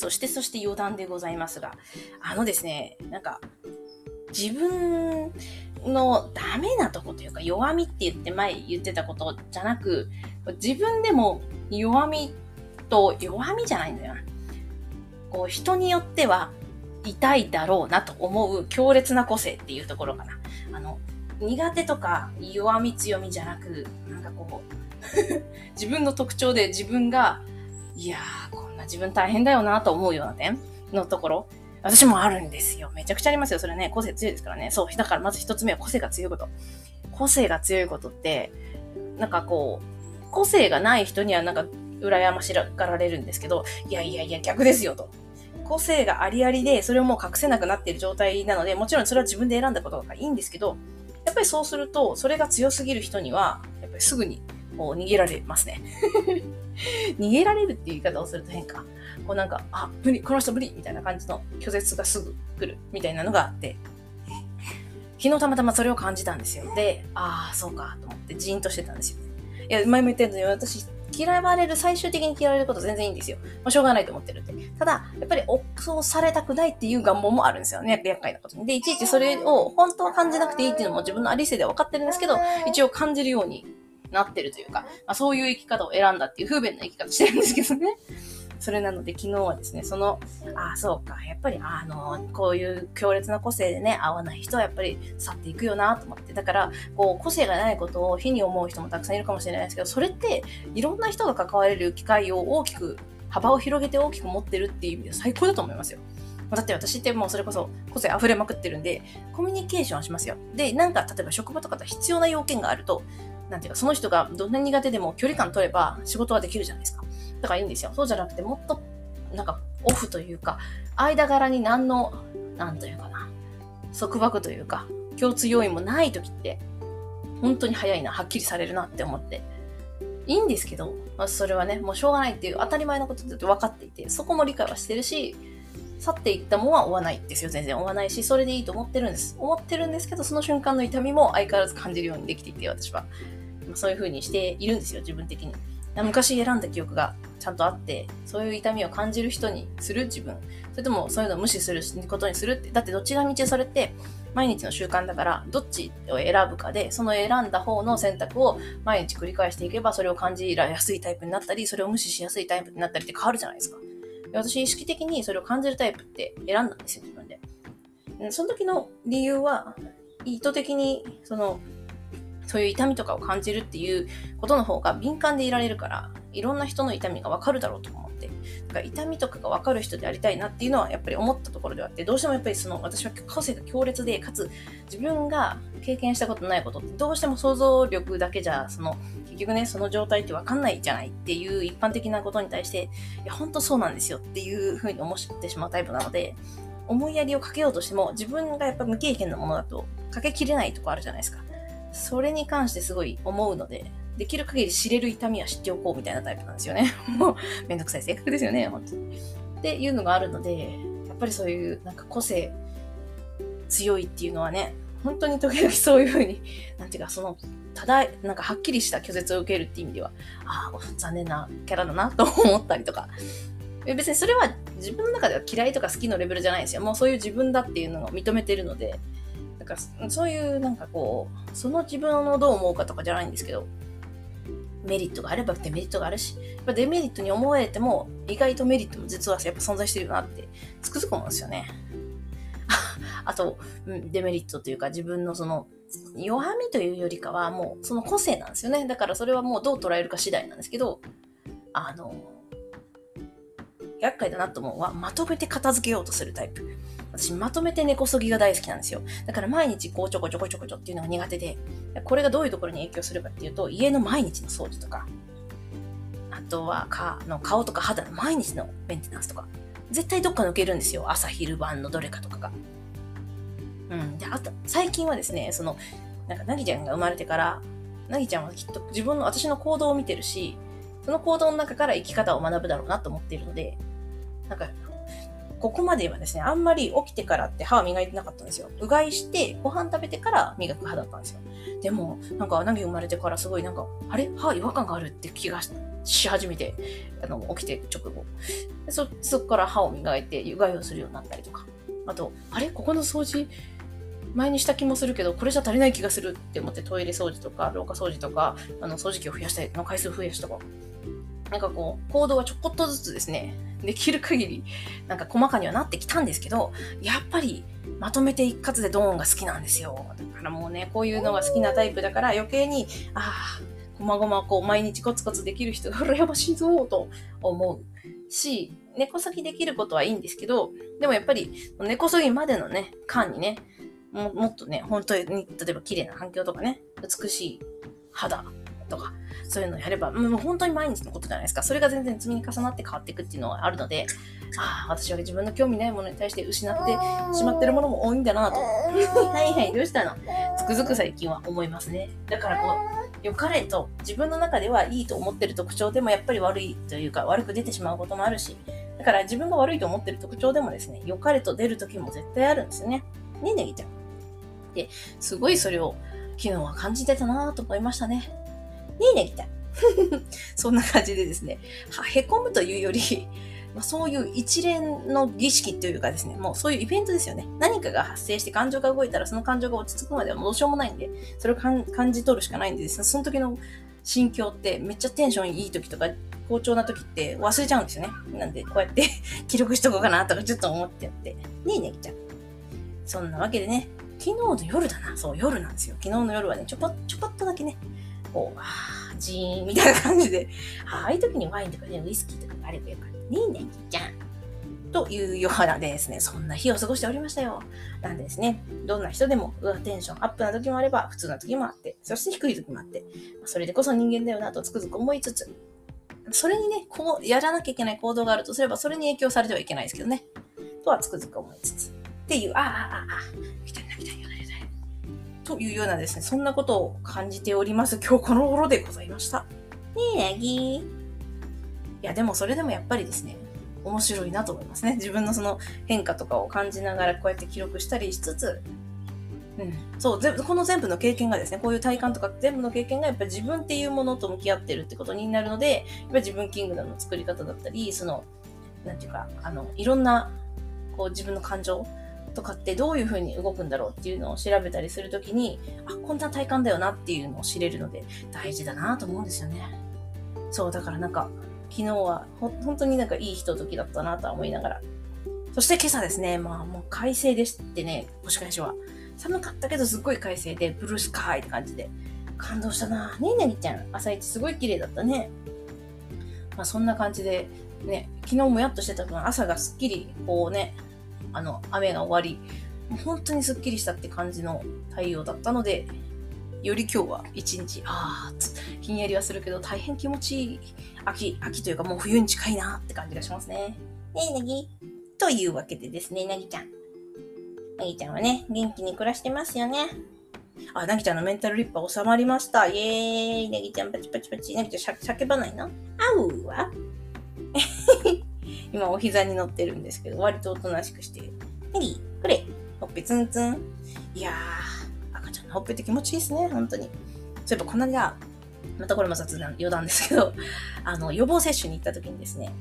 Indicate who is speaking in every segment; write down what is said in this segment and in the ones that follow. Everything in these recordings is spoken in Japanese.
Speaker 1: そして、そして余談でございますが、あのですね、なんか、自分のダメなとこというか弱みって言って前言ってたことじゃなく、自分でも弱みと弱みじゃないんだよな。こう人によっては痛いだろうなと思う強烈な個性っていうところかな。あの、苦手とか弱み強みじゃなく、なんかこう、自分の特徴で自分が、いやー、こな自分大変だよなと思うような点のところ、私もあるんですよ。めちゃくちゃありますよ。それね、個性強いですからね。そう。だからまず一つ目は個性が強いこと。個性が強いことって、なんかこう、個性がない人にはなんか羨ましがられるんですけど、いやいやいや、逆ですよと。個性がありありで、それをもう隠せなくなっている状態なので、もちろんそれは自分で選んだことがいいんですけど、やっぱりそうすると、それが強すぎる人には、やっぱりすぐにこう逃げられますね。逃げられるっていう言い方をすると変か。こうなんか、あ、無理、この人無理みたいな感じの拒絶がすぐ来るみたいなのがあって、昨日たまたまそれを感じたんですよ。で、ああ、そうか、と思ってジーンとしてたんですよ。いや、前も言ったように、私、嫌われる、最終的に嫌われること全然いいんですよ。まあ、しょうがないと思ってるんで。ただ、やっぱり、そうされたくないっていう願望もあるんですよね。厄介なことに。で、いちいちそれを本当は感じなくていいっていうのも自分のありせいでは分かってるんですけど、一応感じるようになってるというか、まあ、そういう生き方を選んだっていう不便な生き方してるんですけどね。それなので昨日はですね、その、ああ、そうか、やっぱり、あの、こういう強烈な個性でね、合わない人はやっぱり去っていくよなと思って。だから、こう、個性がないことを非に思う人もたくさんいるかもしれないですけど、それって、いろんな人が関われる機会を大きく、幅を広げて大きく持ってるっていう意味では最高だと思いますよ。だって私ってもうそれこそ個性溢れまくってるんで、コミュニケーションしますよ。で、なんか例えば職場とかで必要な要件があると、なんていうか、その人がどんなに苦手でも距離感取れば仕事はできるじゃないですか。だからいいんですよ。そうじゃなくて、もっと、なんか、オフというか、間柄に何の、なんというかな、束縛というか、共通要因もない時って、本当に早いな、はっきりされるなって思って。いいんですけど、まあ、それはね、もうしょうがないっていう当たり前のことだって分かっていて、そこも理解はしてるし、去っていったものは追わないですよ。全然追わないし、それでいいと思ってるんです。思ってるんですけど、その瞬間の痛みも相変わらず感じるようにできていて、私は。そういう風にしているんですよ、自分的に。昔選んだ記憶がちゃんとあって、そういう痛みを感じる人にする自分。それともそういうのを無視することにするって。だってどちらみちそれって毎日の習慣だから、どっちを選ぶかで、その選んだ方の選択を毎日繰り返していけば、それを感じやすいタイプになったり、それを無視しやすいタイプになったりって変わるじゃないですか。私意識的にそれを感じるタイプって選んだんですよ、自分で。その時の理由は、意図的に、その、そういう痛みとかを感じるっていうことの方が敏感でいられるから、いろんな人の痛みがわかるだろうと思って。だから痛みとかがわかる人でありたいなっていうのはやっぱり思ったところではあって、どうしてもやっぱりその私は個性が強烈で、かつ自分が経験したことないことってどうしても想像力だけじゃ、その結局ね、その状態ってわかんないじゃないっていう一般的なことに対して、いや、本当そうなんですよっていうふうに思ってしまうタイプなので、思いやりをかけようとしても自分がやっぱ無経験なものだとかけきれないとこあるじゃないですか。それに関してすごい思うので、できる限り知れる痛みは知っておこうみたいなタイプなんですよね。もう、めんどくさい性格ですよね、本当に。っていうのがあるので、やっぱりそういうなんか個性強いっていうのはね、本当に時々そういうふうに、なんていうか、その、ただ、なんかはっきりした拒絶を受けるっていう意味では、ああ、残念なキャラだなと思ったりとか。別にそれは自分の中では嫌いとか好きのレベルじゃないですよ。もうそういう自分だっていうのを認めてるので、かそういうなんかこう、その自分をどう思うかとかじゃないんですけど、メリットがあればデメリットがあるし、やっぱデメリットに思えても、意外とメリットも実はやっぱ存在してるなって、つくづく思うんですよね。あと、デメリットというか自分のその、弱みというよりかはもうその個性なんですよね。だからそれはもうどう捉えるか次第なんですけど、あの、厄介だなと思うのは、まとめて片付けようとするタイプ。私、まとめて根こそぎが大好きなんですよ。だから毎日こうちょこちょこちょこちょっていうのが苦手で、これがどういうところに影響するかっていうと、家の毎日の掃除とか、あとはかの顔とか肌の毎日のメンテナンスとか、絶対どっか抜けるんですよ。朝、昼晩のどれかとかが。うん。で、あと、最近はですね、その、なんか、なぎちゃんが生まれてから、なぎちゃんはきっと自分の、私の行動を見てるし、その行動の中から生き方を学ぶだろうなと思っているので、なんか、ここまではですね、あんまり起きてからって歯は磨いてなかったんですよ。うがいして、ご飯食べてから磨く派だったんですよ。でも、なんか、何生まれてからすごいなんか、あれ？歯違和感があるって気がし始めて、あの、起きて直後。そ、そこから歯を磨いて、うがいをするようになったりとか。あと、あれ？ここの掃除、前にした気もするけど、これじゃ足りない気がするって思ってトイレ掃除とか、廊下掃除とか、あの、掃除機を増やしたり、の回数増やしたとか。なんかこう、行動はちょこっとずつですね、できる限り、なんか細かにはなってきたんですけど、やっぱり、まとめて一括でドーンが好きなんですよ。だからもうね、こういうのが好きなタイプだから余計に、ああ、こまごまこう毎日コツコツできる人が羨ましいぞと思うし、猫そぎできることはいいんですけど、でもやっぱり猫そぎまでのね、間にね、ももっとね、本当に、例えば綺麗な環境とかね、美しい肌とか、そういうのをやれば、もう本当に毎日のことじゃないですか。それが全然積み重なって変わっていくっていうのはあるので、ああ、私は自分の興味ないものに対して失ってしまってるものも多いんだなと。はいはい、どうしたの？つくづく最近は思いますね。だからこう、良かれと自分の中ではいいと思ってる特徴でもやっぱり悪いというか悪く出てしまうこともあるし、だから自分が悪いと思ってる特徴でもですね、良かれと出る時も絶対あるんですよね。ねえねぎちゃん。で、すごいそれを昨日は感じてたなと思いましたね。ねえねぎちゃん。そんな感じでですね、はへこむというより、まあ、そういう一連の儀式というかですね、もうそういうイベントですよね。何かが発生して感情が動いたらその感情が落ち着くまではどうしようもないんで、それを感じ取るしかないんでね、その時の心境ってめっちゃテンションいい時とか好調な時って忘れちゃうんですよね。なんでこうやって 記録しとこうかなとかちょっと思ってやって。ねえねぎちゃん。そんなわけでね、昨日の夜だな。そう、夜なんですよ。昨日の夜はね、ちょぽ、ちょぽっとだけね、こう、あ、ジーンみたいな感じで、ああいう時にワインとかね、ウイスキーとかあればよかった。ねえねえ、じゃん。というようなですね、そんな日を過ごしておりましたよ。なんでですね、どんな人でも、うわ、テンションアップな時もあれば、普通な時もあって、そして低い時もあって、それでこそ人間だよなとつくづく思いつつ、それにね、こう、やらなきゃいけない行動があるとすれば、それに影響されてはいけないですけどね。とはつくづく思いつつ。っていう、ああ、ああ、ああ、みたいな、みたいな、みたいな。というようなですね、そんなことを感じております。今日この頃でございました。ねえ、いや、でもそれでもやっぱりですね、面白いなと思いますね。自分のその変化とかを感じながらこうやって記録したりしつつ、うん、そう全部この全部の経験がですねこういう体感とか全部の経験がやっぱり自分っていうものと向き合ってるってことになるのでやっぱり自分キングダムの作り方だったりそのなんていうかあのいろんなこう自分の感情とかってどういう風に動くんだろうっていうのを調べたりするときにあこんな体感だよなっていうのを知れるので大事だなと思うんですよね。そうだからなんか昨日はほ本当になんかいいひとときだったなとは思いながら。そして今朝ですねまあもう快晴でしてね星返しは寒かったけどすっごい快晴で、ブルースカイって感じで、感動したな。ねえ、なぎちゃん。朝一すごい綺麗だったね。まあそんな感じで、ね、昨日もやっとしてた分、朝がすっきり、こうね、あの、雨が終わり、本当にすっきりしたって感じの太陽だったので、より今日は一日、ああ、ひんやりはするけど大変気持ちいい秋、秋というかもう冬に近いなって感じがしますね。ねえ、なぎ。というわけでですね、なぎちゃん。なぎちゃんはね、元気に暮らしてますよね。あ、なぎちゃんのメンタルリッパー収まりました。イエーイ。なぎちゃんパチパチパチ。なぎちゃん叫ばないの？あうわ。今お膝に乗ってるんですけど、割とおとなしくしてる。なぎ、これ。ほっぺツンツン。いやー、赤ちゃんのほっぺって気持ちいいですね、本当に。そういえばこの間、またこれも雑談、余談ですけど、あの、予防接種に行った時にですね、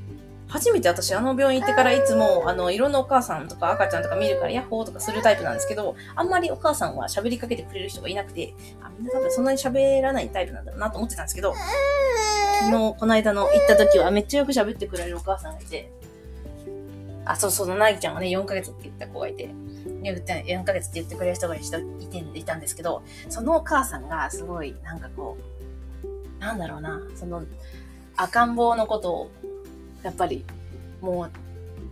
Speaker 1: 初めて私あの病院行ってからいつもあのいろんなお母さんとか赤ちゃんとか見るからヤッホーとかするタイプなんですけど、あんまりお母さんは喋りかけてくれる人がいなくて、あみんな多分そんなに喋らないタイプなんだろうなと思ってたんですけど、昨日この間の行った時はめっちゃよく喋ってくれるお母さんがいて、あ、そうそう、なぎちゃんはね、4ヶ月って言った子がいて、4ヶ月って言ってくれる人がいていたんですけど、そのお母さんがすごい、なんかこう、なんだろうな、その、赤ん坊のことをやっぱり、も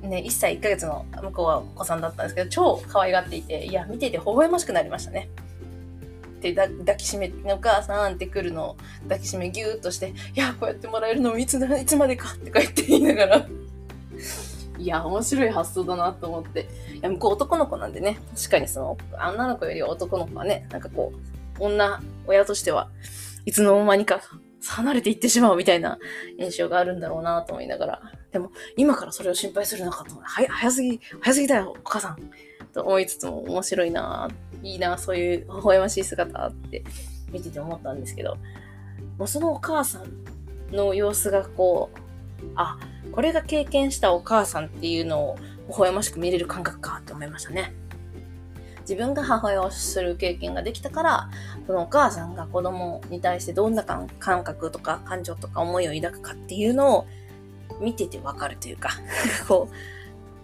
Speaker 1: う、ね、1歳1ヶ月の向こうはお子さんだったんですけど、超可愛がっていて、いや、見ていて微笑ましくなりましたね。で、抱きしめ、お母さんって来るのを抱きしめぎゅーっとして、いや、こうやってもらえるのもいついつまでかってか言って言いながら、いや、面白い発想だなと思って。いや、向こう男の子なんでね、確かにその、女の子より男の子はね、なんかこう、女、親としては、いつの間にか離れていってしまうみたいな印象があるんだろうなと思いながら。でも、今からそれを心配するのかと思う。は早すぎ、早すぎだよ、お母さん。と思いつつも面白いないいなそういう微笑ましい姿って見てて思ったんですけど、もうそのお母さんの様子がこう、あ、これが経験したお母さんっていうのを微笑ましく見れる感覚かって思いましたね。自分が母親をする経験ができたから、このお母さんが子供に対してどんな感覚とか感情とか思いを抱くかっていうのを見ててわかるというか こう、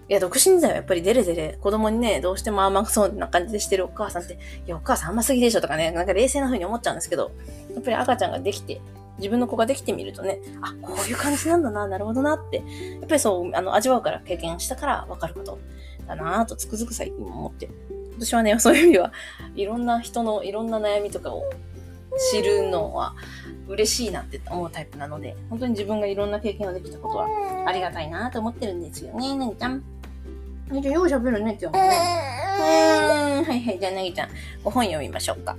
Speaker 1: いや、独身時代はやっぱりデレデレ、子供にね、どうしても甘そうな感じでしてるお母さんって、いや、お母さん甘すぎでしょとかね、なんか冷静な風に思っちゃうんですけど、やっぱり赤ちゃんができて、自分の子ができてみるとね、あ、こういう感じなんだな、なるほどなって、やっぱりそう、あの、味わうから経験したからわかることだなぁとつくづく最近思って。私はね、そういう意味では、いろんな人のいろんな悩みとかを知るのは嬉しいなって思うタイプなので、本当に自分がいろんな経験ができたことはありがたいなと思ってるんですよね、なぎちゃん。なぎちゃん、よう喋るね、今日もね。うん、はいはい、じゃあなぎちゃん、ご本読みましょうか。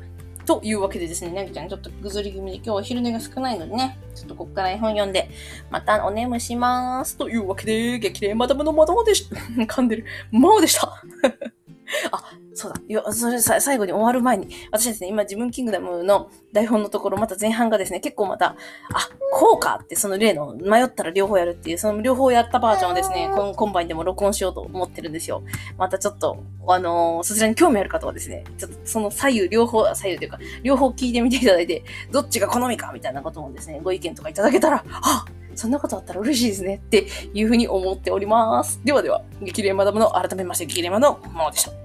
Speaker 1: というわけでですね、なぎちゃんちょっとぐずり気味で今日は昼寝が少ないのでね、ちょっとこっから絵本読んで、またお眠します。というわけで、激励マダムのマダムでし。噛んでる。マオでした。あ、そうだ。よ、それさ、最後に終わる前に、私ですね、今自分キングダムの台本のところ、また前半がですね、結構また、あ、こうかって、その例の、迷ったら両方やるっていう、その両方やったバージョンをですね、今今晩でも録音しようと思ってるんですよ。またちょっと、あのー、そちらに興味ある方はですね、ちょっとその左右両方、左右というか、両方聞いてみていただいて、どっちが好みかみたいなこともですね、ご意見とかいただけたら、あそんなことあったら嬉しいですねっていうふうに思っております。ではでは、激励マダムの改めまして激励マダムのままでした。